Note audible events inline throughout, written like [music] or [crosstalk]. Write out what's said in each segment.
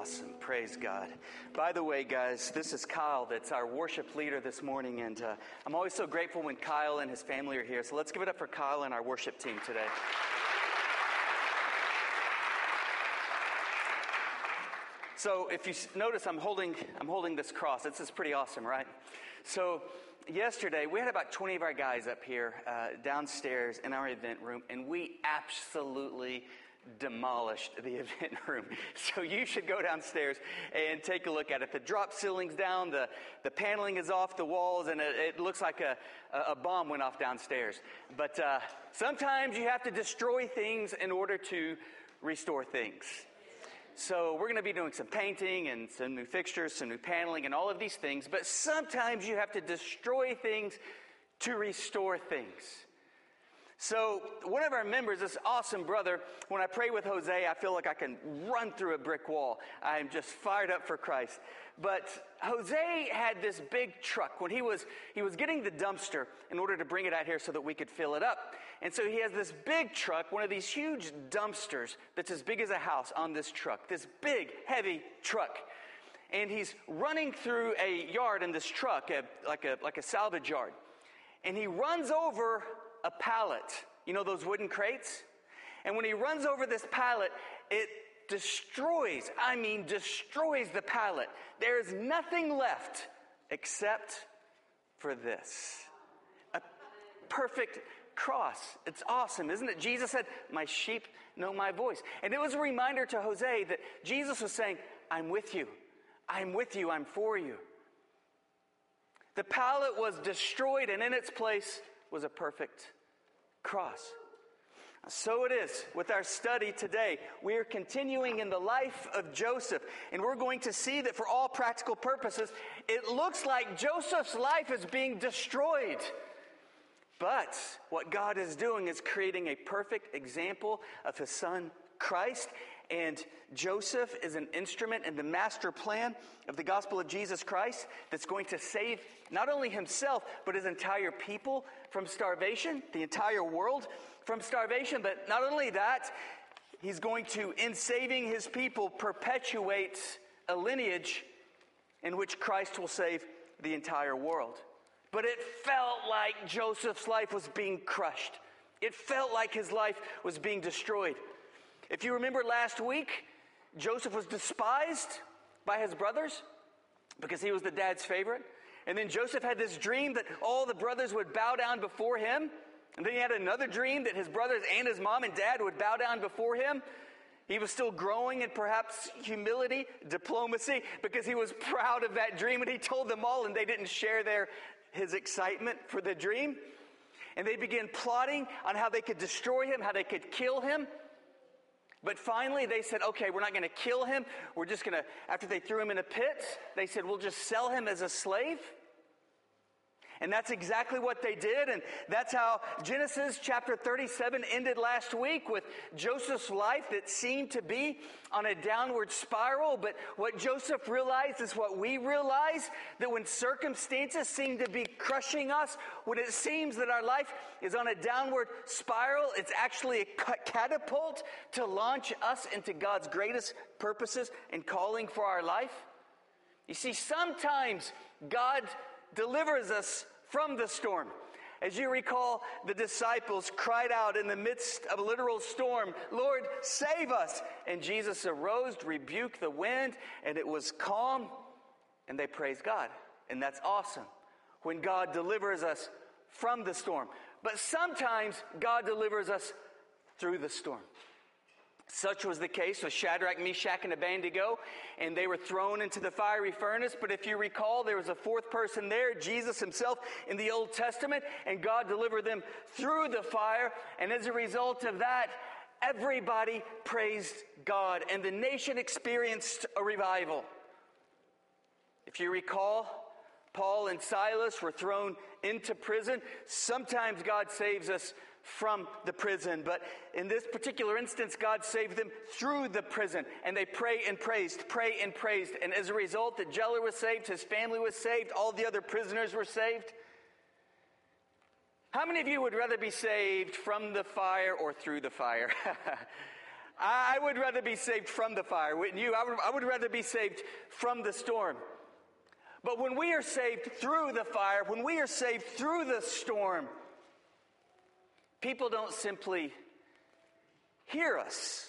awesome. Praise God. By the way, guys, this is Kyle that's our worship leader this morning, and uh, I'm always so grateful when Kyle and his family are here. So let's give it up for Kyle and our worship team today. So if you notice, I'm holding, I'm holding this cross. This is pretty awesome, right? So yesterday, we had about 20 of our guys up here uh, downstairs in our event room, and we absolutely demolished the [laughs] event room. So you should go downstairs and take a look at it. The drop ceiling's down, the, the paneling is off the walls, and it, it looks like a, a bomb went off downstairs. But uh, sometimes you have to destroy things in order to restore things. So we're going to be doing some painting and some new fixtures, some new paneling, and all of these things. But sometimes you have to destroy things to restore things. So, one of our members, this awesome brother, when I pray with Jose, I feel like I can run through a brick wall. I'm just fired up for Christ. But Jose had this big truck when he was, he was getting the dumpster in order to bring it out here so that we could fill it up. And so he has this big truck, one of these huge dumpsters that's as big as a house on this truck, this big, heavy truck. And he's running through a yard in this truck, a, like, a, like a salvage yard. And he runs over a pallet. You know those wooden crates? And when he runs over this pallet, it destroys, I mean, destroys the pallet. There is nothing left except for this a perfect cross. It's awesome, isn't it? Jesus said, My sheep know my voice. And it was a reminder to Jose that Jesus was saying, I'm with you. I'm with you. I'm for you. The pallet was destroyed, and in its place was a perfect cross. So it is with our study today. We are continuing in the life of Joseph, and we're going to see that for all practical purposes, it looks like Joseph's life is being destroyed. But what God is doing is creating a perfect example of his son Christ, and Joseph is an instrument in the master plan of the gospel of Jesus Christ that's going to save not only himself, but his entire people from starvation, the entire world from starvation. But not only that, he's going to, in saving his people, perpetuate a lineage in which Christ will save the entire world. But it felt like Joseph's life was being crushed. It felt like his life was being destroyed. If you remember last week, Joseph was despised by his brothers because he was the dad's favorite. And then Joseph had this dream that all the brothers would bow down before him. And then he had another dream that his brothers and his mom and dad would bow down before him. He was still growing in perhaps humility, diplomacy, because he was proud of that dream and he told them all and they didn't share their, his excitement for the dream. And they began plotting on how they could destroy him, how they could kill him. But finally, they said, okay, we're not going to kill him. We're just going to, after they threw him in a pit, they said, we'll just sell him as a slave. And that's exactly what they did. And that's how Genesis chapter 37 ended last week with Joseph's life that seemed to be on a downward spiral. But what Joseph realized is what we realize that when circumstances seem to be crushing us, when it seems that our life is on a downward spiral, it's actually a catapult to launch us into God's greatest purposes and calling for our life. You see, sometimes God delivers us from the storm. As you recall, the disciples cried out in the midst of a literal storm, Lord, save us. And Jesus arose, rebuked the wind, and it was calm, and they praised God. And that's awesome when God delivers us from the storm. But sometimes God delivers us through the storm. Such was the case with Shadrach, Meshach, and Abednego, and they were thrown into the fiery furnace. But if you recall, there was a fourth person there, Jesus himself in the Old Testament, and God delivered them through the fire. And as a result of that, everybody praised God, and the nation experienced a revival. If you recall, Paul and Silas were thrown into prison. Sometimes God saves us from the prison. But in this particular instance, God saved them through the prison. And they pray and praised, pray and praised. And as a result, the jailer was saved, his family was saved, all the other prisoners were saved. How many of you would rather be saved from the fire or through the fire? [laughs] I would rather be saved from the fire, wouldn't you? I would, I would rather be saved from the storm. But when we are saved through the fire, when we are saved through the storm, people don't simply hear us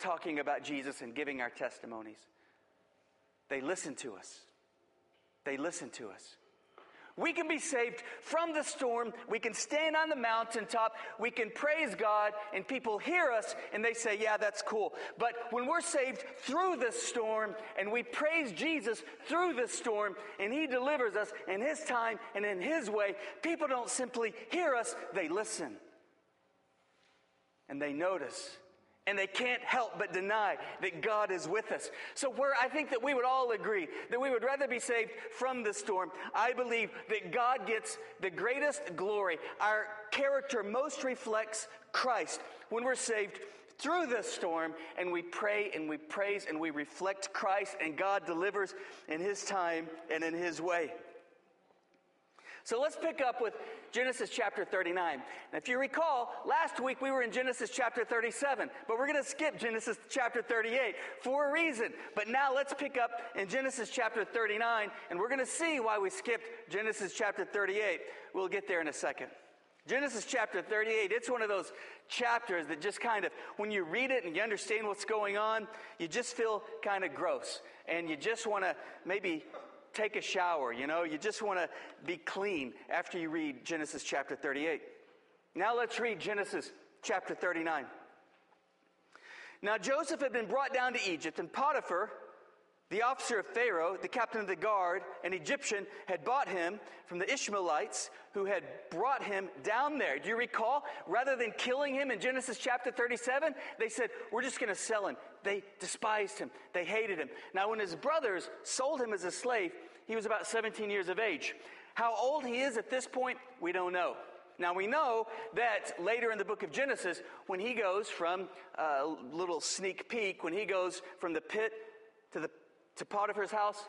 talking about Jesus and giving our testimonies. They listen to us. They listen to us. We can be saved from the storm. We can stand on the mountaintop. We can praise God, and people hear us and they say, Yeah, that's cool. But when we're saved through the storm and we praise Jesus through the storm and He delivers us in His time and in His way, people don't simply hear us, they listen. And they notice and they can't help but deny that God is with us. So, where I think that we would all agree that we would rather be saved from the storm, I believe that God gets the greatest glory. Our character most reflects Christ when we're saved through the storm and we pray and we praise and we reflect Christ and God delivers in His time and in His way. So let's pick up with Genesis chapter 39. And if you recall, last week we were in Genesis chapter 37, but we're going to skip Genesis chapter 38 for a reason. But now let's pick up in Genesis chapter 39, and we're going to see why we skipped Genesis chapter 38. We'll get there in a second. Genesis chapter 38, it's one of those chapters that just kind of, when you read it and you understand what's going on, you just feel kind of gross. And you just want to maybe take a shower, you know, you just want to be clean after you read Genesis chapter 38. Now let's read Genesis chapter 39. Now Joseph had been brought down to Egypt, and Potiphar, the officer of Pharaoh, the captain of the guard, an Egyptian, had bought him from the Ishmaelites who had brought him down there. Do you recall? Rather than killing him in Genesis chapter 37, they said, We're just going to sell him. They despised him, they hated him. Now, when his brothers sold him as a slave, he was about 17 years of age. How old he is at this point, we don't know. Now we know that later in the book of Genesis, when he goes from a uh, little sneak peek, when he goes from the pit to the to Potiphar's house,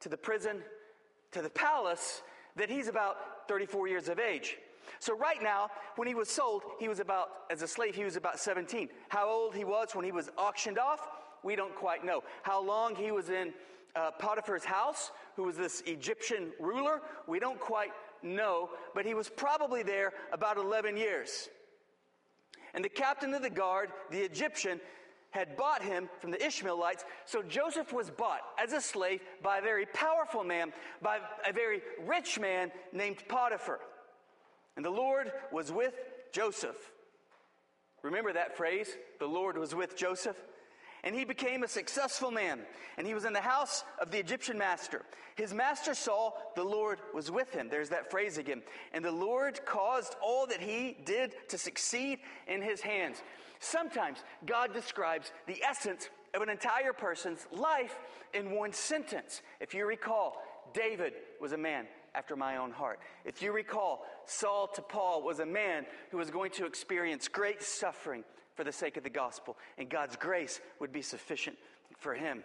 to the prison, to the palace, that he's about 34 years of age. So right now, when he was sold, he was about, as a slave, he was about 17. How old he was when he was auctioned off, we don't quite know. How long he was in uh, Potiphar's house, who was this Egyptian ruler, we don't quite know, but he was probably there about 11 years. And the captain of the guard, the Egyptian, had bought him from the Ishmaelites. So Joseph was bought as a slave by a very powerful man, by a very rich man named Potiphar. And the Lord was with Joseph. Remember that phrase? The Lord was with Joseph? And he became a successful man, and he was in the house of the Egyptian master. His master saw the Lord was with him. There's that phrase again. And the Lord caused all that he did to succeed in his hands. Sometimes God describes the essence of an entire person's life in one sentence. If you recall, David was a man after my own heart. If you recall, Saul to Paul was a man who was going to experience great suffering for the sake of the gospel, and God's grace would be sufficient for him.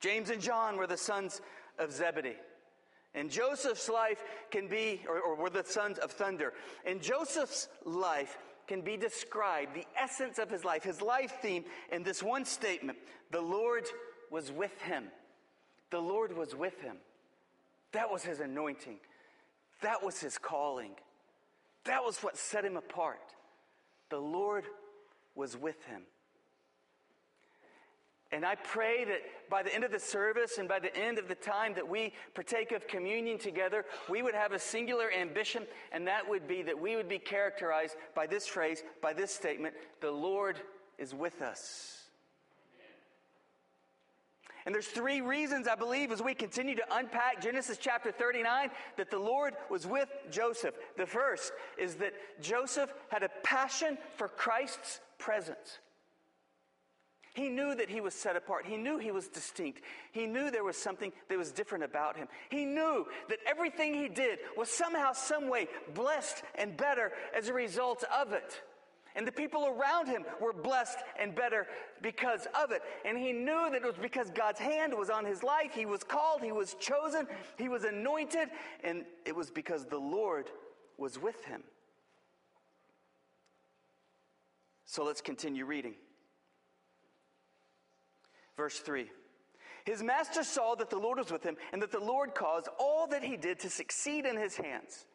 James and John were the sons of Zebedee. And Joseph's life can be, or, or were the sons of thunder. And Joseph's life can be described, the essence of his life, his life theme, in this one statement The Lord was with him. The Lord was with him. That was his anointing. That was his calling. That was what set him apart. The Lord was with him. And I pray that by the end of the service and by the end of the time that we partake of communion together, we would have a singular ambition, and that would be that we would be characterized by this phrase, by this statement the Lord is with us. And there's three reasons I believe as we continue to unpack Genesis chapter 39 that the Lord was with Joseph. The first is that Joseph had a passion for Christ's presence. He knew that he was set apart. He knew he was distinct. He knew there was something that was different about him. He knew that everything he did was somehow, some way blessed and better as a result of it. And the people around him were blessed and better because of it. And he knew that it was because God's hand was on his life. He was called, he was chosen, he was anointed, and it was because the Lord was with him. So let's continue reading. Verse 3. His master saw that the Lord was with him, and that the Lord caused all that he did to succeed in his hands.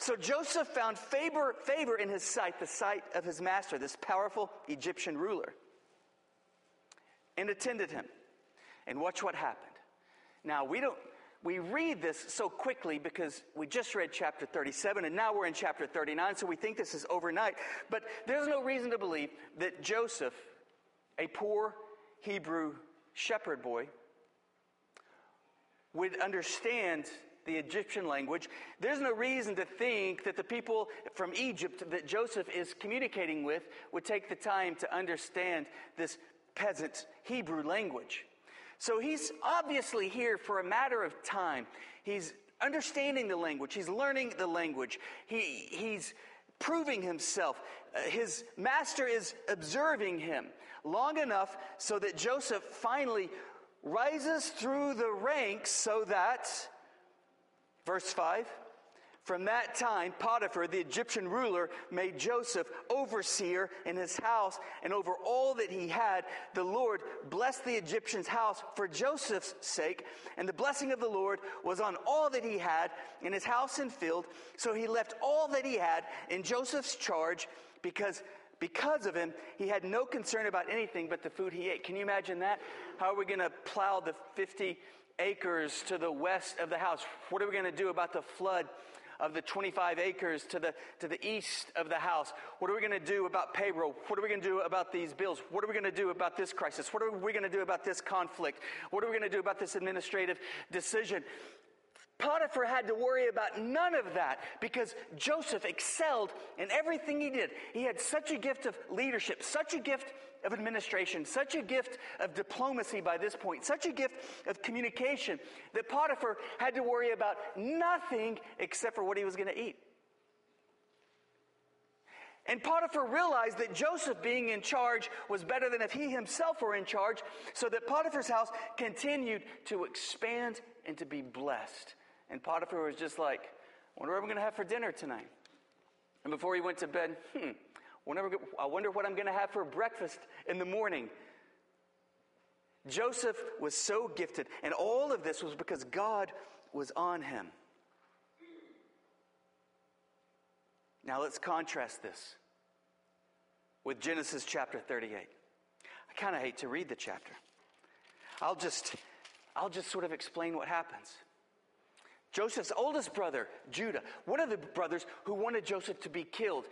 So Joseph found favor, favor in his sight, the sight of his master, this powerful Egyptian ruler, and attended him. And watch what happened. Now, we don't, we read this so quickly because we just read chapter 37 and now we're in chapter 39, so we think this is overnight. But there's no reason to believe that Joseph, a poor Hebrew shepherd boy, would understand the Egyptian language. There's no reason to think that the people from Egypt that Joseph is communicating with would take the time to understand this peasant Hebrew language. So he's obviously here for a matter of time. He's understanding the language, he's learning the language, he, he's proving himself. Uh, his master is observing him long enough so that Joseph finally rises through the ranks so that, verse 5, from that time, Potiphar, the Egyptian ruler, made Joseph overseer in his house, and over all that he had, the Lord blessed the Egyptian's house for Joseph's sake. And the blessing of the Lord was on all that he had in his house and field. So he left all that he had in Joseph's charge because because of him, he had no concern about anything but the food he ate. Can you imagine that? How are we going to plow the 50 acres to the west of the house? What are we going to do about the flood of the 25 acres to the, to the east of the house? What are we going to do about payroll? What are we going to do about these bills? What are we going to do about this crisis? What are we going to do about this conflict? What are we going to do about this administrative decision? Potiphar had to worry about none of that because Joseph excelled in everything he did. He had such a gift of leadership, such a gift of administration, such a gift of diplomacy by this point, such a gift of communication that Potiphar had to worry about nothing except for what he was going to eat. And Potiphar realized that Joseph being in charge was better than if he himself were in charge, so that Potiphar's house continued to expand and to be blessed. And Potiphar was just like, I wonder what I'm going to have for dinner tonight. And before he went to bed, hmm, I wonder what I'm going to have for breakfast in the morning. Joseph was so gifted, and all of this was because God was on him. Now let's contrast this with Genesis chapter 38. I kind of hate to read the chapter. I'll just I'll just sort of explain what happens. Joseph's oldest brother, Judah, one of the brothers who wanted Joseph to be killed,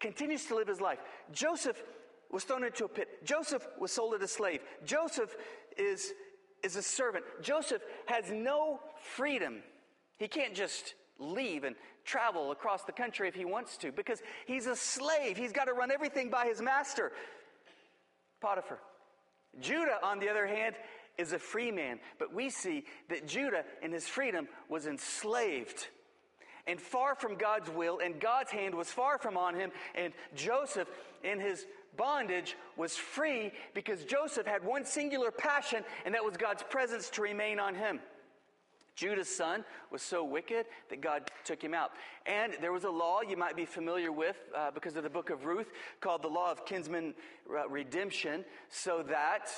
continues to live his life. Joseph was thrown into a pit. Joseph was sold as a slave. Joseph is, is a servant. Joseph has no freedom. He can't just leave and travel across the country if he wants to because he's a slave. He's got to run everything by his master, Potiphar. Judah, on the other hand, is a free man, but we see that Judah, in his freedom, was enslaved and far from God's will, and God's hand was far from on him. And Joseph, in his bondage, was free because Joseph had one singular passion, and that was God's presence to remain on him. Judah's son was so wicked that God took him out. And there was a law you might be familiar with uh, because of the book of Ruth called the law of kinsman uh, redemption, so that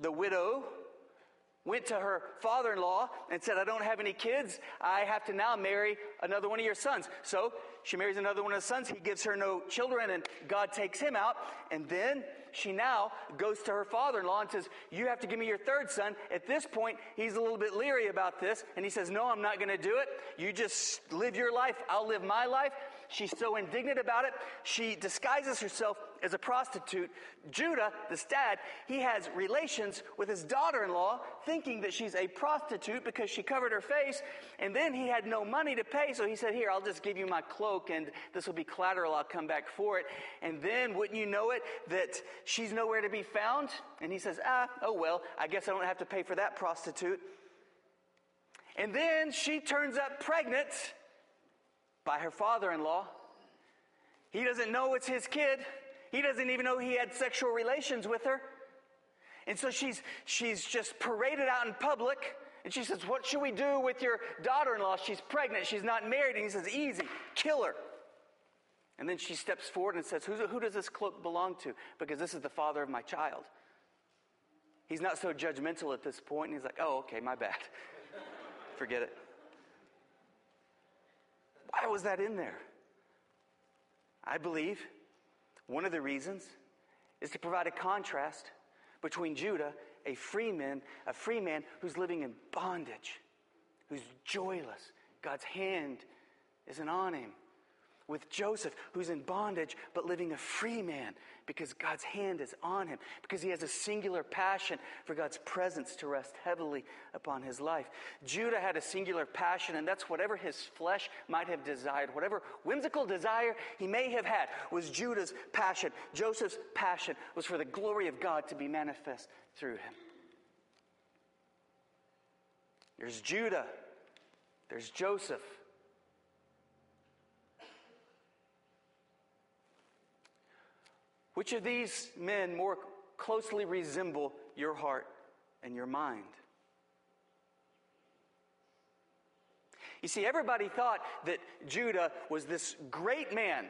the widow went to her father in law and said, I don't have any kids. I have to now marry another one of your sons. So she marries another one of his sons. He gives her no children, and God takes him out. And then she now goes to her father in law and says, You have to give me your third son. At this point, he's a little bit leery about this. And he says, No, I'm not going to do it. You just live your life. I'll live my life. She's so indignant about it, she disguises herself as a prostitute. Judah, the dad, he has relations with his daughter in law, thinking that she's a prostitute because she covered her face. And then he had no money to pay, so he said, Here, I'll just give you my cloak, and this will be collateral. I'll come back for it. And then, wouldn't you know it, that she's nowhere to be found? And he says, Ah, oh well, I guess I don't have to pay for that prostitute. And then she turns up pregnant by her father in law. He doesn't know it's his kid. He doesn't even know he had sexual relations with her. And so she's, she's just paraded out in public. And she says, What should we do with your daughter in law? She's pregnant. She's not married. And he says, Easy, kill her. And then she steps forward and says, Who does this cloak belong to? Because this is the father of my child. He's not so judgmental at this point, and he's like, Oh, okay, my bad. [laughs] Forget it. Why was that in there? I believe one of the reasons is to provide a contrast between Judah, a free man, a free man who's living in bondage, who's joyless. God's hand isn't on him. With Joseph, who's in bondage but living a free man because God's hand is on him, because he has a singular passion for God's presence to rest heavily upon his life. Judah had a singular passion, and that's whatever his flesh might have desired, whatever whimsical desire he may have had, was Judah's passion. Joseph's passion was for the glory of God to be manifest through him. There's Judah, there's Joseph. Which of these men more closely resemble your heart and your mind? You see, everybody thought that Judah was this great man,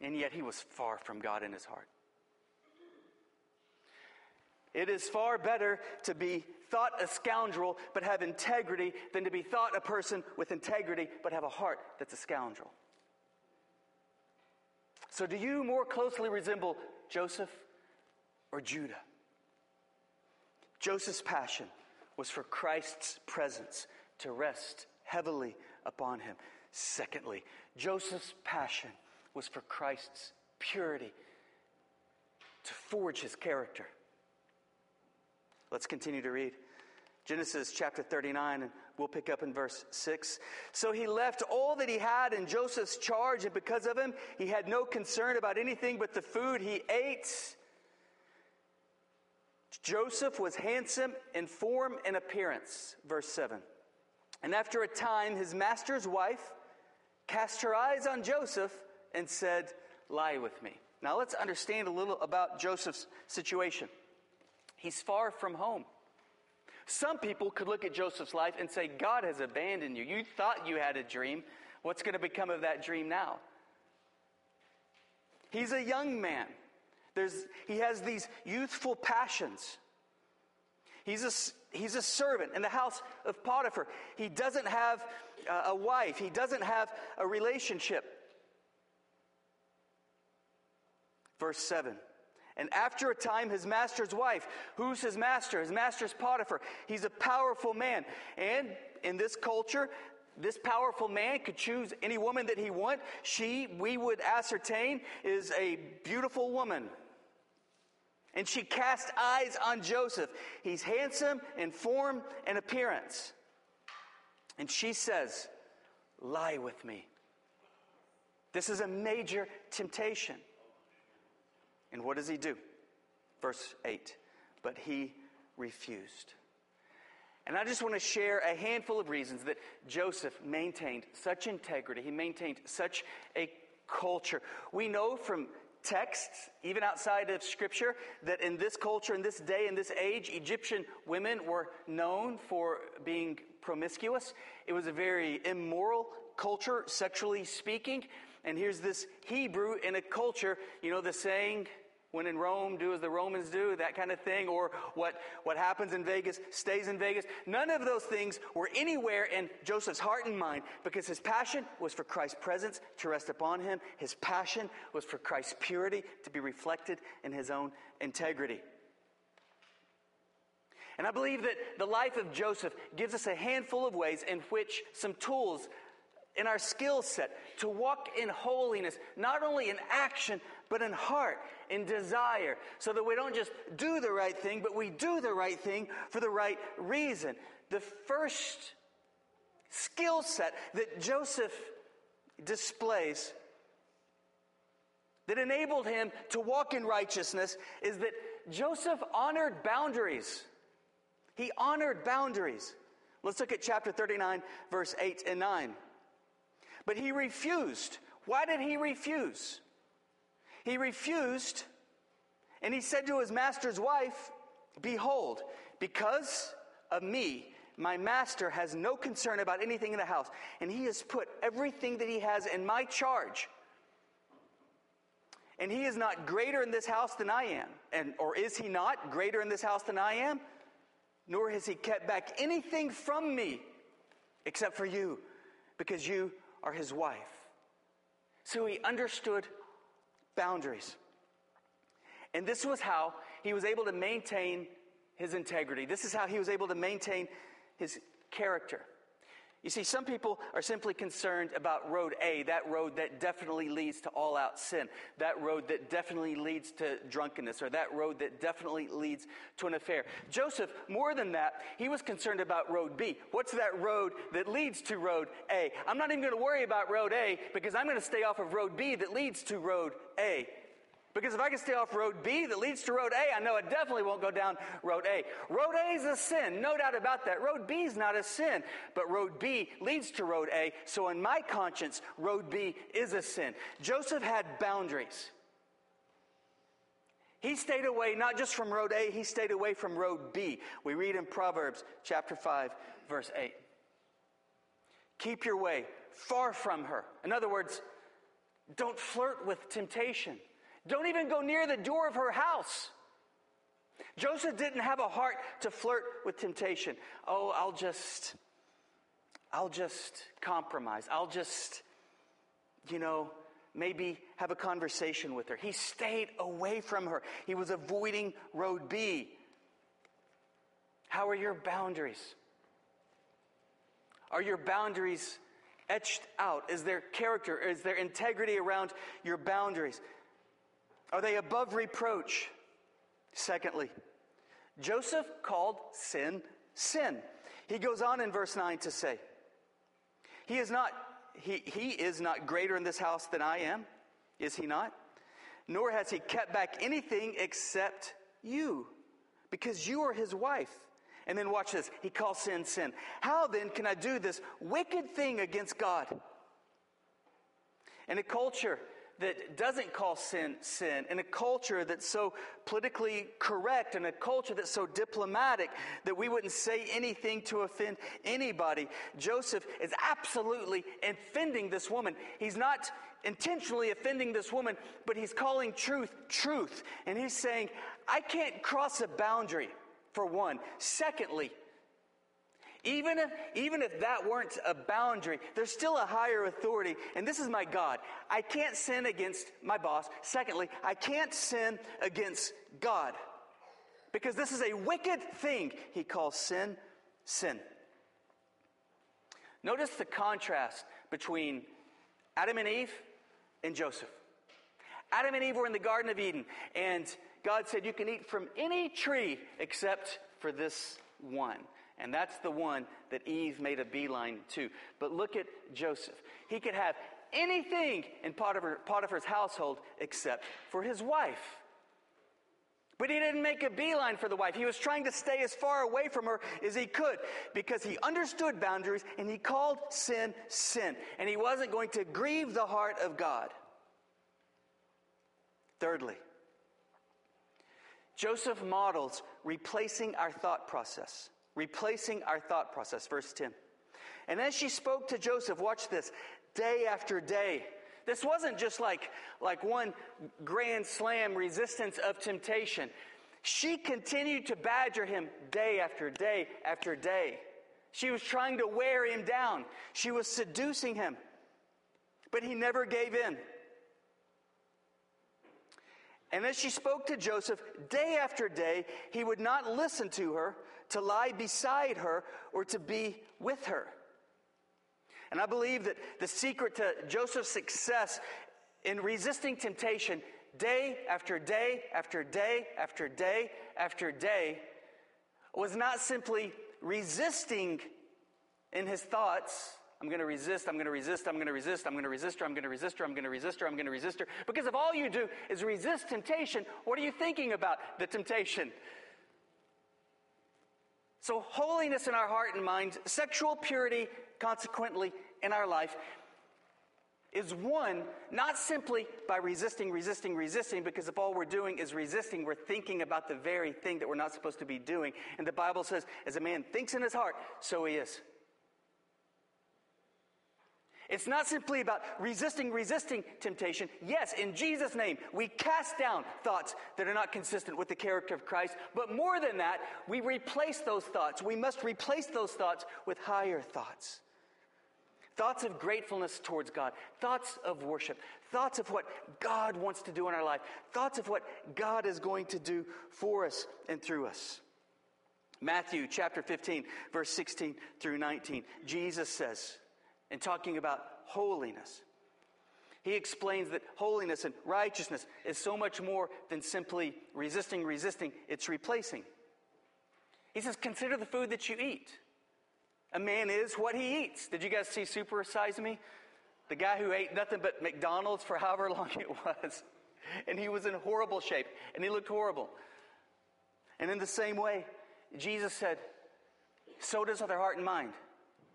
and yet he was far from God in his heart. It is far better to be thought a scoundrel but have integrity than to be thought a person with integrity but have a heart that's a scoundrel. So, do you more closely resemble Joseph or Judah? Joseph's passion was for Christ's presence to rest heavily upon him. Secondly, Joseph's passion was for Christ's purity to forge his character. Let's continue to read. Genesis chapter 39, and we'll pick up in verse 6. So he left all that he had in Joseph's charge, and because of him, he had no concern about anything but the food he ate. Joseph was handsome in form and appearance. Verse 7. And after a time, his master's wife cast her eyes on Joseph and said, Lie with me. Now let's understand a little about Joseph's situation. He's far from home. Some people could look at Joseph's life and say, God has abandoned you. You thought you had a dream. What's going to become of that dream now? He's a young man. There's, he has these youthful passions. He's a, he's a servant in the house of Potiphar. He doesn't have uh, a wife, he doesn't have a relationship. Verse 7 and after a time, his master's wife, who's his master? His master's Potiphar. He's a powerful man. And in this culture, this powerful man could choose any woman that he want. She, we would ascertain, is a beautiful woman. And she cast eyes on Joseph. He's handsome in form and appearance. And she says, Lie with me. This is a major temptation. And what does he do? Verse 8. But he refused. And I just want to share a handful of reasons that Joseph maintained such integrity. He maintained such a culture. We know from texts, even outside of scripture, that in this culture, in this day, in this age, Egyptian women were known for being promiscuous. It was a very immoral culture, sexually speaking. And here's this Hebrew in a culture, you know, the saying, when in Rome, do as the Romans do, that kind of thing, or what, what happens in Vegas stays in Vegas. None of those things were anywhere in Joseph's heart and mind because his passion was for Christ's presence to rest upon him. His passion was for Christ's purity to be reflected in his own integrity. And I believe that the life of Joseph gives us a handful of ways in which some tools in our skill set to walk in holiness, not only in action, but in heart, in desire, so that we don't just do the right thing, but we do the right thing for the right reason. The first skill set that Joseph displays that enabled him to walk in righteousness is that Joseph honored boundaries. He honored boundaries. Let's look at chapter 39, verse 8 and 9. But he refused. Why did he refuse? He refused, and he said to his master's wife, Behold, because of me, my master, has no concern about anything in the house, and he has put everything that he has in my charge. And he is not greater in this house than I am. And, or is he not greater in this house than I am? Nor has he kept back anything from me except for you, because you are his wife. So he understood boundaries. And this was how he was able to maintain his integrity. This is how he was able to maintain his character. You see, some people are simply concerned about road A, that road that definitely leads to all out sin, that road that definitely leads to drunkenness, or that road that definitely leads to an affair. Joseph, more than that, he was concerned about road B. What's that road that leads to road A? I'm not even going to worry about road A because I'm going to stay off of road B that leads to road A. Because if I can stay off road B that leads to road A, I know I definitely won't go down road A. Road A is a sin, no doubt about that. Road B is not a sin, but road B leads to road A. So in my conscience, road B is a sin. Joseph had boundaries. He stayed away not just from road A, he stayed away from road B. We read in Proverbs chapter 5, verse 8. Keep your way far from her. In other words, don't flirt with temptation. Don't even go near the door of her house. Joseph didn't have a heart to flirt with temptation. Oh, I'll just, I'll just compromise. I'll just, you know, maybe have a conversation with her. He stayed away from her. He was avoiding road B. How are your boundaries? Are your boundaries etched out? Is there character? Is there integrity around your boundaries? Are they above reproach? Secondly, Joseph called sin sin. He goes on in verse 9 to say, He is not he, he is not greater in this house than I am, is he not? Nor has he kept back anything except you, because you are his wife. And then watch this. He calls sin sin. How then can I do this wicked thing against God? In a culture that doesn't call sin sin, in a culture that's so politically correct, in a culture that's so diplomatic that we wouldn't say anything to offend anybody, Joseph is absolutely offending this woman. He's not intentionally offending this woman, but he's calling truth truth. And he's saying, I can't cross a boundary, for one. Secondly, even if, even if that weren't a boundary, there's still a higher authority, and this is my God. I can't sin against my boss. Secondly, I can't sin against God. Because this is a wicked thing he calls sin, sin. Notice the contrast between Adam and Eve and Joseph. Adam and Eve were in the Garden of Eden, and God said, You can eat from any tree except for this one. And that's the one that Eve made a beeline to. But look at Joseph. He could have anything in Potiphar, Potiphar's household except for his wife. But he didn't make a beeline for the wife. He was trying to stay as far away from her as he could because he understood boundaries and he called sin sin. And he wasn't going to grieve the heart of God. Thirdly, Joseph models replacing our thought process replacing our thought process. Verse 10. And as she spoke to Joseph, watch this, day after day. This wasn't just like, like one grand slam resistance of temptation. She continued to badger him day after day after day. She was trying to wear him down. She was seducing him. But he never gave in. And as she spoke to Joseph day after day, he would not listen to her, to lie beside her, or to be with her. And I believe that the secret to Joseph's success in resisting temptation day after day after day after day after day was not simply resisting in his thoughts. I'm going to resist, I'm going to resist, I'm going to resist, I'm going to resist her, I'm going to resist her, I'm going to resist her, I'm going to resist her. Because if all you do is resist temptation, what are you thinking about the temptation? So, holiness in our heart and mind, sexual purity, consequently, in our life, is won not simply by resisting, resisting, resisting, because if all we're doing is resisting, we're thinking about the very thing that we're not supposed to be doing. And the Bible says, as a man thinks in his heart, so he is. It's not simply about resisting, resisting temptation. Yes, in Jesus' name, we cast down thoughts that are not consistent with the character of Christ. But more than that, we replace those thoughts. We must replace those thoughts with higher thoughts. Thoughts of gratefulness towards God, thoughts of worship, thoughts of what God wants to do in our life, thoughts of what God is going to do for us and through us. Matthew chapter 15, verse 16 through 19, Jesus says, in talking about holiness, he explains that holiness and righteousness is so much more than simply resisting, resisting, it's replacing. He says, Consider the food that you eat. A man is what he eats. Did you guys see Super Size Me? The guy who ate nothing but McDonald's for however long [laughs] it was. And he was in horrible shape and he looked horrible. And in the same way, Jesus said, So does other heart and mind.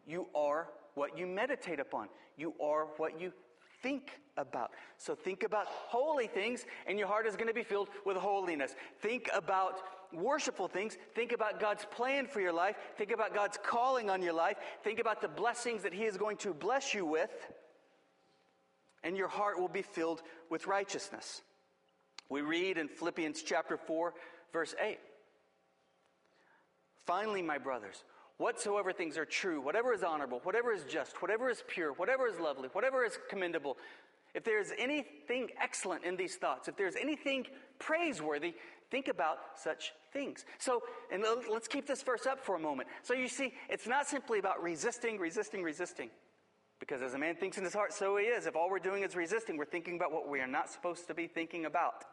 You are what you meditate upon, you are what you think about. So think about holy things, and your heart is going to be filled with holiness. Think about worshipful things. Think about God's plan for your life. Think about God's calling on your life. Think about the blessings that He is going to bless you with. And your heart will be filled with righteousness. We read in Philippians chapter 4, verse 8. Finally, my brothers, whatsoever things are true, whatever is honorable, whatever is just, whatever is pure, whatever is lovely, whatever is commendable, if there's anything excellent in these thoughts, if there's anything praiseworthy, think about such things. So, and let's keep this verse up for a moment. So you see, it's not simply about resisting, resisting, resisting. Because as a man thinks in his heart, so he is. If all we're doing is resisting, we're thinking about what we are not supposed to be thinking about.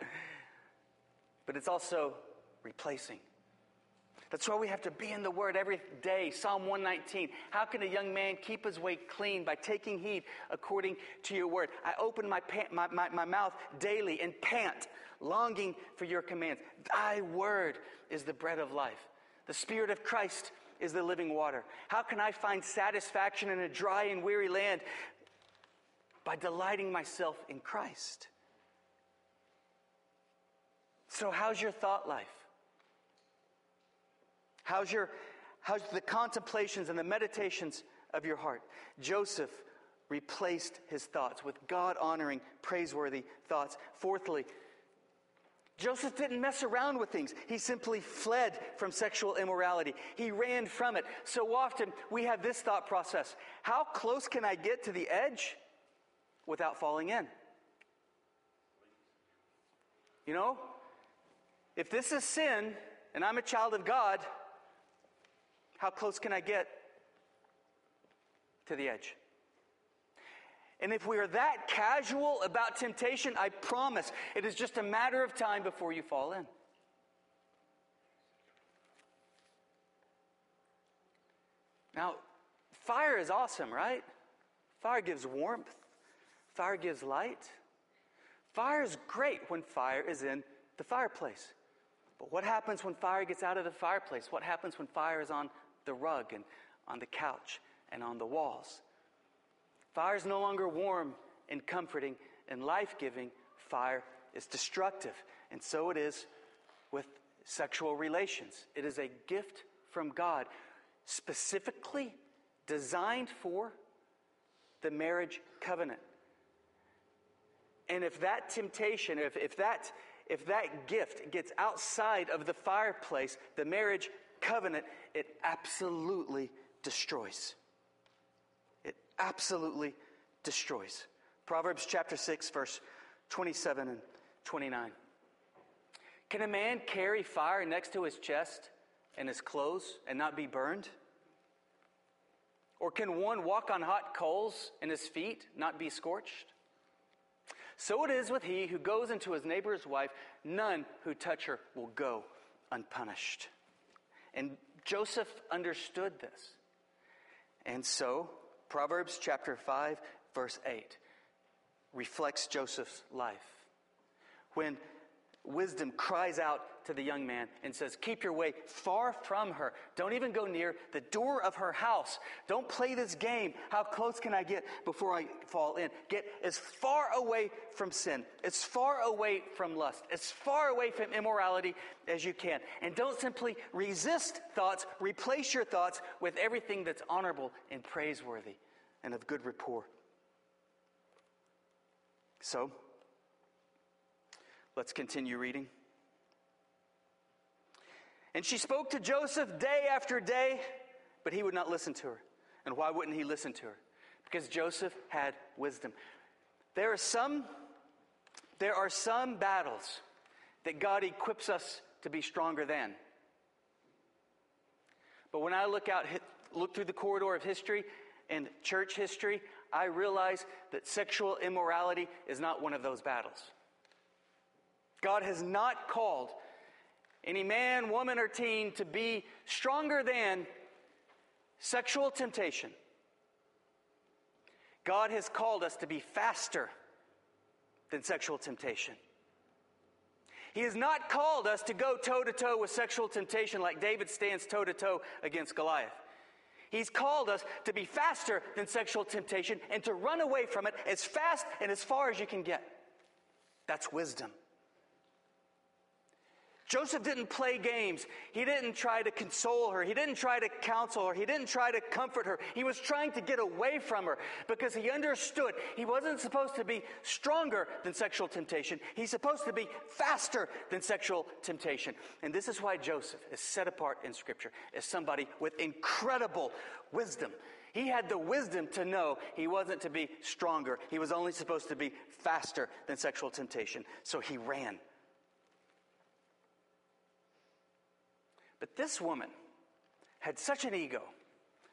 But it's also replacing. That's why we have to be in the Word every day. Psalm 119. How can a young man keep his way clean? By taking heed according to your Word. I open my, pant, my, my, my mouth daily and pant, longing for your commands. Thy Word is the bread of life. The Spirit of Christ is the living water. How can I find satisfaction in a dry and weary land? By delighting myself in Christ. So, how's your thought life? How's your how's the contemplations and the meditations of your heart? Joseph replaced his thoughts with God honoring, praiseworthy thoughts. Fourthly, Joseph didn't mess around with things. He simply fled from sexual immorality. He ran from it. So often we have this thought process How close can I get to the edge without falling in? You know, if this is sin and I'm a child of God, how close can I get to the edge? And if we are that casual about temptation, I promise it is just a matter of time before you fall in. Now, fire is awesome, right? Fire gives warmth, fire gives light. Fire is great when fire is in the fireplace. But what happens when fire gets out of the fireplace? What happens when fire is on the rug and on the couch and on the walls. Fire is no longer warm and comforting and life giving. Fire is destructive. And so it is with sexual relations. It is a gift from God, specifically designed for the marriage covenant. And if that temptation, if, if, that, if that gift gets outside of the fireplace, the marriage covenant, it absolutely destroys. It absolutely destroys. Proverbs chapter 6, verse 27 and 29. Can a man carry fire next to his chest and his clothes and not be burned? Or can one walk on hot coals and his feet not be scorched? So it is with he who goes into his neighbor's wife, none who touch her will go unpunished. And Joseph understood this. And so, Proverbs chapter 5, verse 8 reflects Joseph's life. When wisdom cries out to the young man and says, Keep your way far from her. Don't even go near the door of her house. Don't play this game. How close can I get before I fall in? Get as far away from sin, as far away from lust, as far away from immorality as you can. And don't simply resist thoughts, replace your thoughts with everything that's honorable and praiseworthy and of good rapport. So, Let's continue reading. And she spoke to Joseph day after day, but he would not listen to her. And why wouldn't he listen to her? Because Joseph had wisdom. There are some there are some battles that God equips us to be stronger than. But when I look out look through the corridor of history and church history, I realize that sexual immorality is not one of those battles. God has not called any man, woman, or teen to be stronger than sexual temptation. God has called us to be faster than sexual temptation. He has not called us to go toe to toe with sexual temptation like David stands toe to toe against Goliath. He's called us to be faster than sexual temptation and to run away from it as fast and as far as you can get. That's wisdom. Joseph didn't play games. He didn't try to console her. He didn't try to counsel her. He didn't try to comfort her. He was trying to get away from her because he understood he wasn't supposed to be stronger than sexual temptation. He's supposed to be faster than sexual temptation. And this is why Joseph is set apart in Scripture as somebody with incredible wisdom. He had the wisdom to know he wasn't to be stronger. He was only supposed to be faster than sexual temptation. So he ran But this woman had such an ego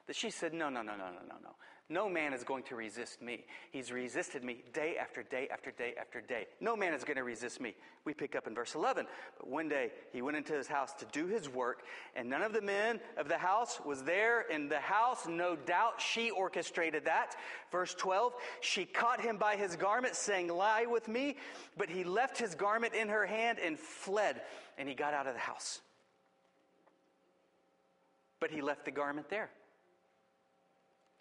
that she said, No, no, no, no, no, no, no. No man is going to resist me. He's resisted me day after day after day after day. No man is going to resist me. We pick up in verse 11. But one day he went into his house to do his work, and none of the men of the house was there in the house. No doubt she orchestrated that. Verse 12 She caught him by his garment, saying, Lie with me. But he left his garment in her hand and fled, and he got out of the house but he left the garment there.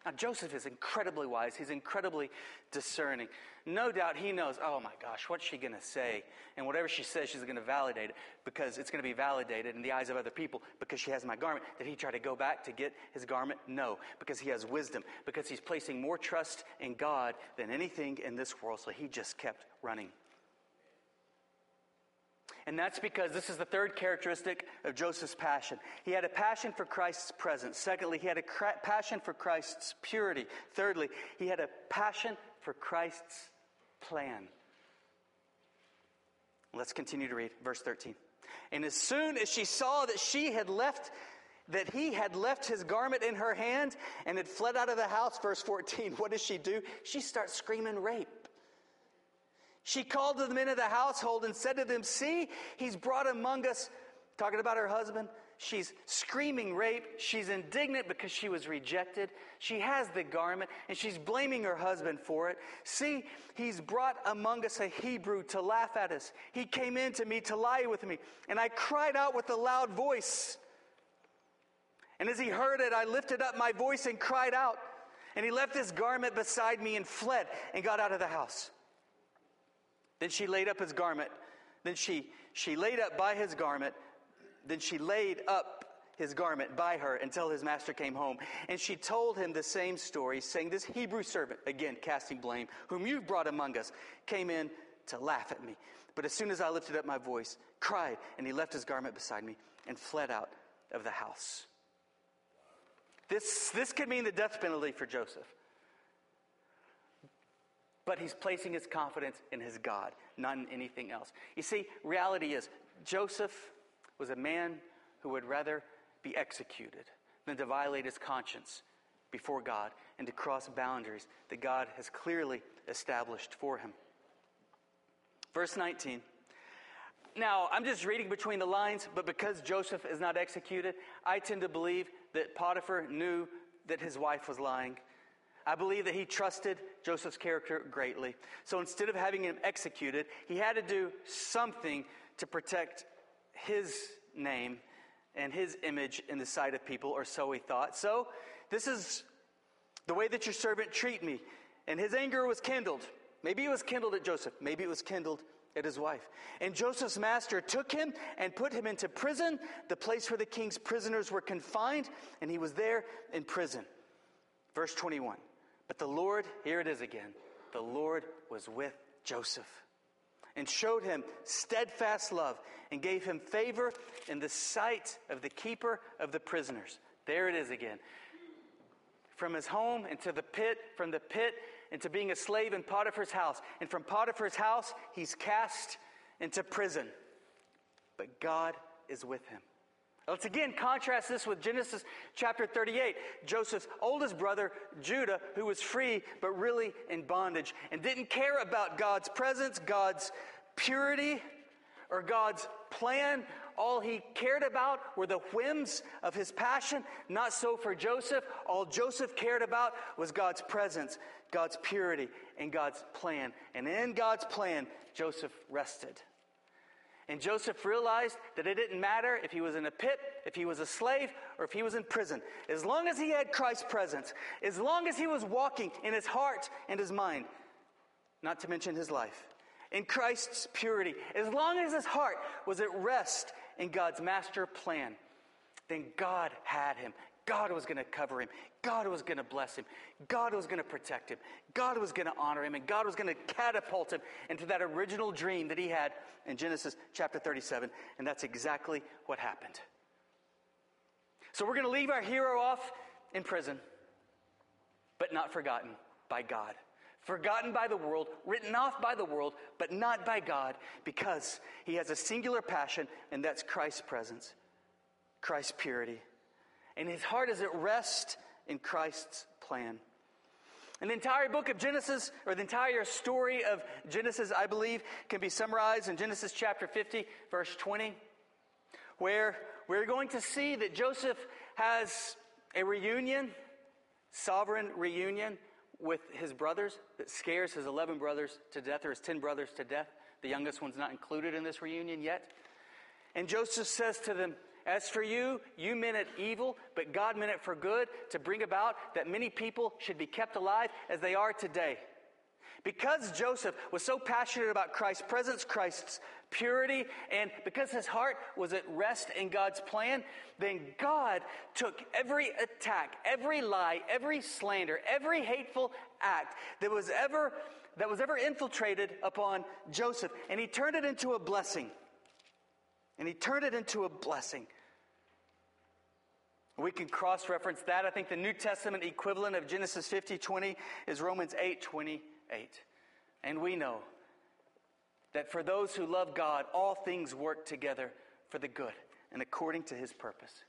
Now, Joseph is incredibly wise. He's incredibly discerning. No doubt he knows, oh my gosh, what's she going to say? And whatever she says, she's going to validate it because it's going to be validated in the eyes of other people because she has my garment. Did he try to go back to get his garment? No, because he has wisdom, because he's placing more trust in God than anything in this world. So he just kept running. And that's because this is the third characteristic of Joseph's passion. He had a passion for Christ's presence. Secondly, he had a passion for Christ's purity. Thirdly, he had a passion for Christ's plan. Let's continue to read verse 13. And as soon as she saw that she had left, that he had left his garment in her hand and had fled out of the house, verse 14, what does she do? She starts screaming rape. She called to the men of the household and said to them, See, he's brought among us, talking about her husband. She's screaming rape. She's indignant because she was rejected. She has the garment and she's blaming her husband for it. See, he's brought among us a Hebrew to laugh at us. He came in to me to lie with me. And I cried out with a loud voice. And as he heard it, I lifted up my voice and cried out. And he left his garment beside me and fled and got out of the house. Then she laid up his garment. Then she, she laid up by his garment. Then she laid up his garment by her until his master came home. And she told him the same story, saying, This Hebrew servant, again casting blame, whom you've brought among us, came in to laugh at me. But as soon as I lifted up my voice, cried, and he left his garment beside me and fled out of the house. This, this could mean the death penalty for Joseph but he's placing his confidence in his God, not in anything else. You see, reality is Joseph was a man who would rather be executed than to violate his conscience before God and to cross boundaries that God has clearly established for him. Verse 19. Now, I'm just reading between the lines, but because Joseph is not executed, I tend to believe that Potiphar knew that his wife was lying I believe that he trusted Joseph's character greatly. So instead of having him executed, he had to do something to protect his name and his image in the sight of people, or so he thought. So, this is the way that your servant treat me. And his anger was kindled. Maybe it was kindled at Joseph. Maybe it was kindled at his wife. And Joseph's master took him and put him into prison, the place where the king's prisoners were confined, and he was there in prison. Verse 21. But the Lord, here it is again, the Lord was with Joseph and showed him steadfast love and gave him favor in the sight of the keeper of the prisoners. There it is again. From his home into the pit, from the pit into being a slave in Potiphar's house. And from Potiphar's house, he's cast into prison. But God is with him. Let's again contrast this with Genesis chapter 38. Joseph's oldest brother, Judah, who was free but really in bondage and didn't care about God's presence, God's purity, or God's plan. All he cared about were the whims of his passion. Not so for Joseph. All Joseph cared about was God's presence, God's purity, and God's plan. And in God's plan, Joseph rested. And Joseph realized that it didn't matter if he was in a pit, if he was a slave, or if he was in prison. As long as he had Christ's presence, as long as he was walking in his heart and his mind, not to mention his life, in Christ's purity, as long as his heart was at rest in God's master plan, then God had him. God was going to cover him. God was going to bless him. God was going to protect him. God was going to honor him. And God was going to catapult him into that original dream that he had in Genesis chapter 37. And that's exactly what happened. So we're going to leave our hero off in prison, but not forgotten by God. Forgotten by the world, written off by the world, but not by God, because he has a singular passion, and that's Christ's presence, Christ's purity and his heart is at rest in Christ's plan. And the entire book of Genesis, or the entire story of Genesis, I believe, can be summarized in Genesis chapter 50, verse 20, where we're going to see that Joseph has a reunion, sovereign reunion with his brothers that scares his 11 brothers to death, or his 10 brothers to death. The youngest one's not included in this reunion yet. And Joseph says to them, as for you, you meant it evil, but God meant it for good to bring about that many people should be kept alive as they are today. Because Joseph was so passionate about Christ's presence, Christ's purity, and because his heart was at rest in God's plan, then God took every attack, every lie, every slander, every hateful act that was ever that was ever infiltrated upon Joseph, and he turned it into a blessing and he turned it into a blessing. We can cross reference that. I think the New Testament equivalent of Genesis 50 20 is Romans 8 28. And we know that for those who love God, all things work together for the good and according to his purpose.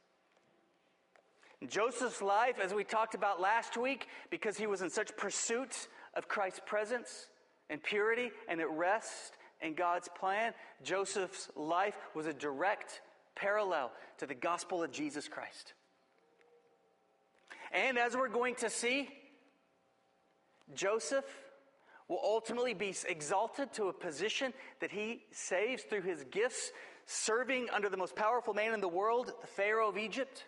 Joseph's life, as we talked about last week, because he was in such pursuit of Christ's presence and purity and at rest in God's plan, Joseph's life was a direct parallel to the gospel of Jesus Christ. And as we're going to see, Joseph will ultimately be exalted to a position that he saves through his gifts, serving under the most powerful man in the world, the Pharaoh of Egypt,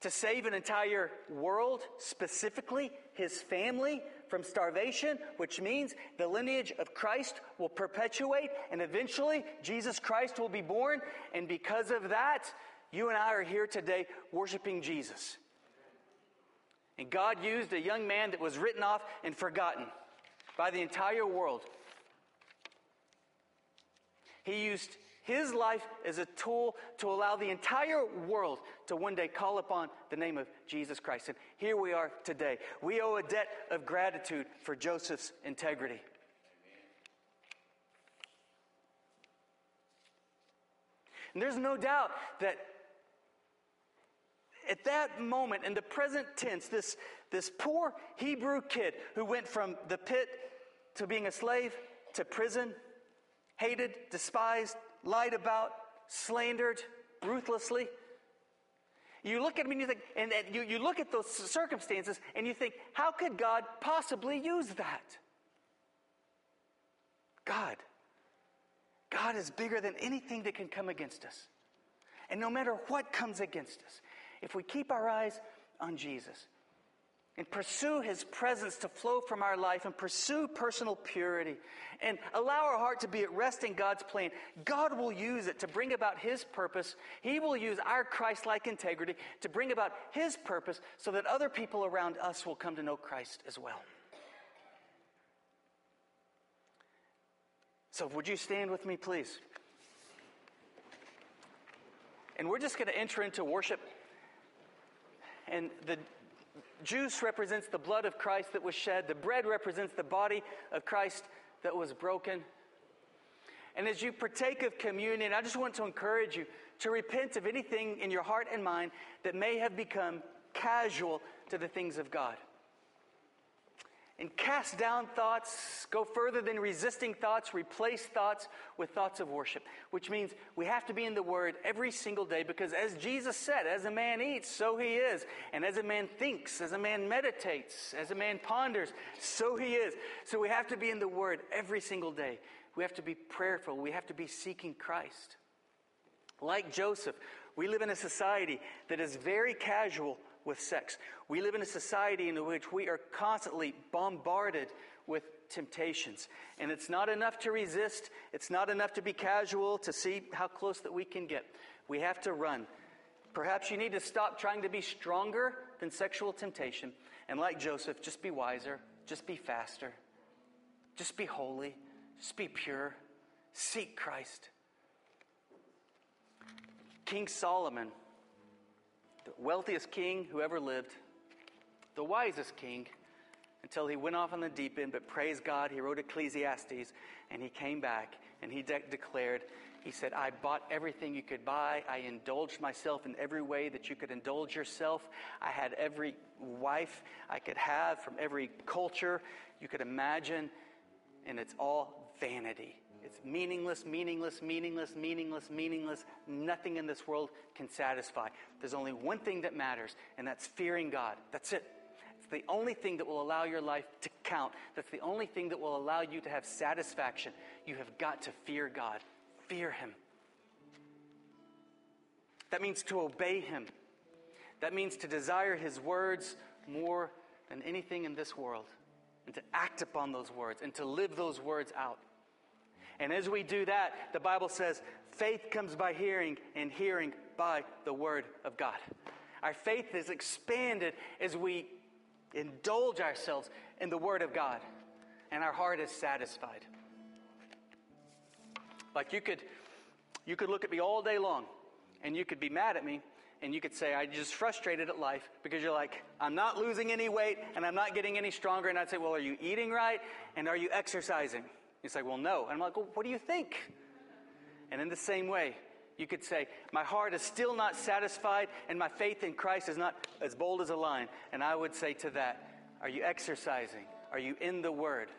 to save an entire world, specifically his family, from starvation, which means the lineage of Christ will perpetuate and eventually Jesus Christ will be born. And because of that, you and I are here today worshiping Jesus. And God used a young man that was written off and forgotten by the entire world. He used his life as a tool to allow the entire world to one day call upon the name of Jesus Christ. And here we are today. We owe a debt of gratitude for Joseph's integrity. And there's no doubt that at that moment, in the present tense, this, this poor Hebrew kid who went from the pit to being a slave to prison, hated, despised, lied about, slandered ruthlessly. You look at him and you think, and, and you, you look at those circumstances and you think, how could God possibly use that? God. God is bigger than anything that can come against us. And no matter what comes against us, if we keep our eyes on Jesus and pursue his presence to flow from our life and pursue personal purity and allow our heart to be at rest in God's plan, God will use it to bring about his purpose. He will use our Christ like integrity to bring about his purpose so that other people around us will come to know Christ as well. So, would you stand with me, please? And we're just going to enter into worship. And the juice represents the blood of Christ that was shed, the bread represents the body of Christ that was broken. And as you partake of communion, I just want to encourage you to repent of anything in your heart and mind that may have become casual to the things of God and cast down thoughts, go further than resisting thoughts, replace thoughts with thoughts of worship, which means we have to be in the Word every single day because, as Jesus said, as a man eats, so he is. And as a man thinks, as a man meditates, as a man ponders, so he is. So we have to be in the Word every single day. We have to be prayerful. We have to be seeking Christ. Like Joseph, we live in a society that is very casual with sex. We live in a society in which we are constantly bombarded with temptations. And it's not enough to resist, it's not enough to be casual to see how close that we can get. We have to run. Perhaps you need to stop trying to be stronger than sexual temptation. And like Joseph, just be wiser, just be faster, just be holy, just be pure, seek Christ. King Solomon the wealthiest king who ever lived, the wisest king until he went off on the deep end. But praise God, he wrote Ecclesiastes and he came back and he de- declared, he said, I bought everything you could buy. I indulged myself in every way that you could indulge yourself. I had every wife I could have from every culture you could imagine. And it's all vanity. It's meaningless, meaningless, meaningless, meaningless, meaningless. Nothing in this world can satisfy. There's only one thing that matters, and that's fearing God. That's it. It's the only thing that will allow your life to count. That's the only thing that will allow you to have satisfaction. You have got to fear God. Fear Him. That means to obey Him. That means to desire His words more than anything in this world, and to act upon those words, and to live those words out. And as we do that, the Bible says faith comes by hearing, and hearing by the Word of God. Our faith is expanded as we indulge ourselves in the Word of God, and our heart is satisfied. Like you could, you could look at me all day long, and you could be mad at me, and you could say, I'm just frustrated at life because you're like, I'm not losing any weight, and I'm not getting any stronger. And I'd say, Well, are you eating right? And are you exercising? He's like, Well, no. And I'm like, Well, what do you think? And in the same way, you could say, My heart is still not satisfied, and my faith in Christ is not as bold as a lion. And I would say to that, Are you exercising? Are you in the Word?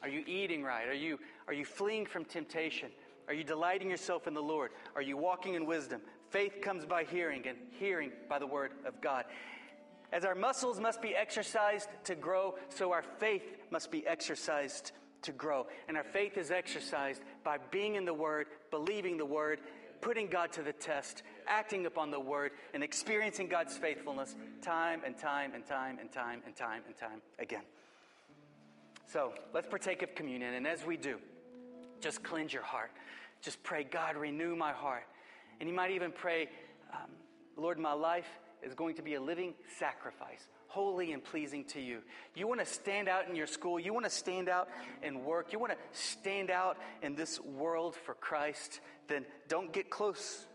Are you eating right? Are you, are you fleeing from temptation? Are you delighting yourself in the Lord? Are you walking in wisdom? Faith comes by hearing, and hearing by the Word of God. As our muscles must be exercised to grow, so our faith must be exercised to grow. And our faith is exercised by being in the Word, believing the Word, putting God to the test, acting upon the Word, and experiencing God's faithfulness time and time and time and time and time and time again. So let's partake of communion. And as we do, just cleanse your heart. Just pray, God, renew my heart. And you might even pray, um, Lord, my life is going to be a living sacrifice holy and pleasing to you. You want to stand out in your school. You want to stand out in work. You want to stand out in this world for Christ. Then don't get close.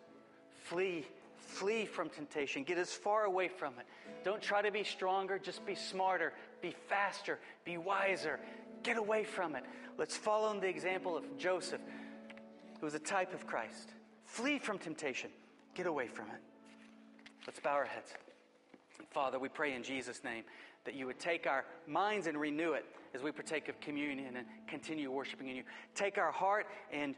Flee. Flee from temptation. Get as far away from it. Don't try to be stronger. Just be smarter. Be faster. Be wiser. Get away from it. Let's follow in the example of Joseph, who was a type of Christ. Flee from temptation. Get away from it. Let's bow our heads. Father, we pray in Jesus' name that you would take our minds and renew it as we partake of communion and continue worshiping in you. Take our heart and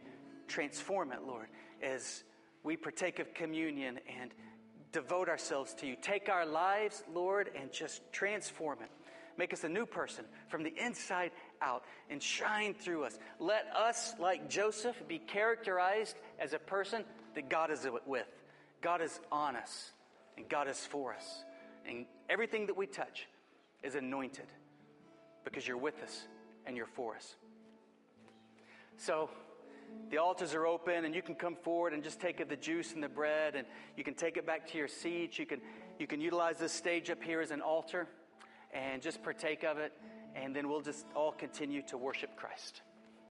transform it, Lord, as we partake of communion and devote ourselves to you. Take our lives, Lord, and just transform it. Make us a new person from the inside out and shine through us. Let us, like Joseph, be characterized as a person that God is with. God is on us, and God is for us. And everything that we touch is anointed because you're with us and you're for us. So, the altars are open, and you can come forward and just take of the juice and the bread, and you can take it back to your seats. You can, you can utilize this stage up here as an altar and just partake of it, and then we'll just all continue to worship Christ.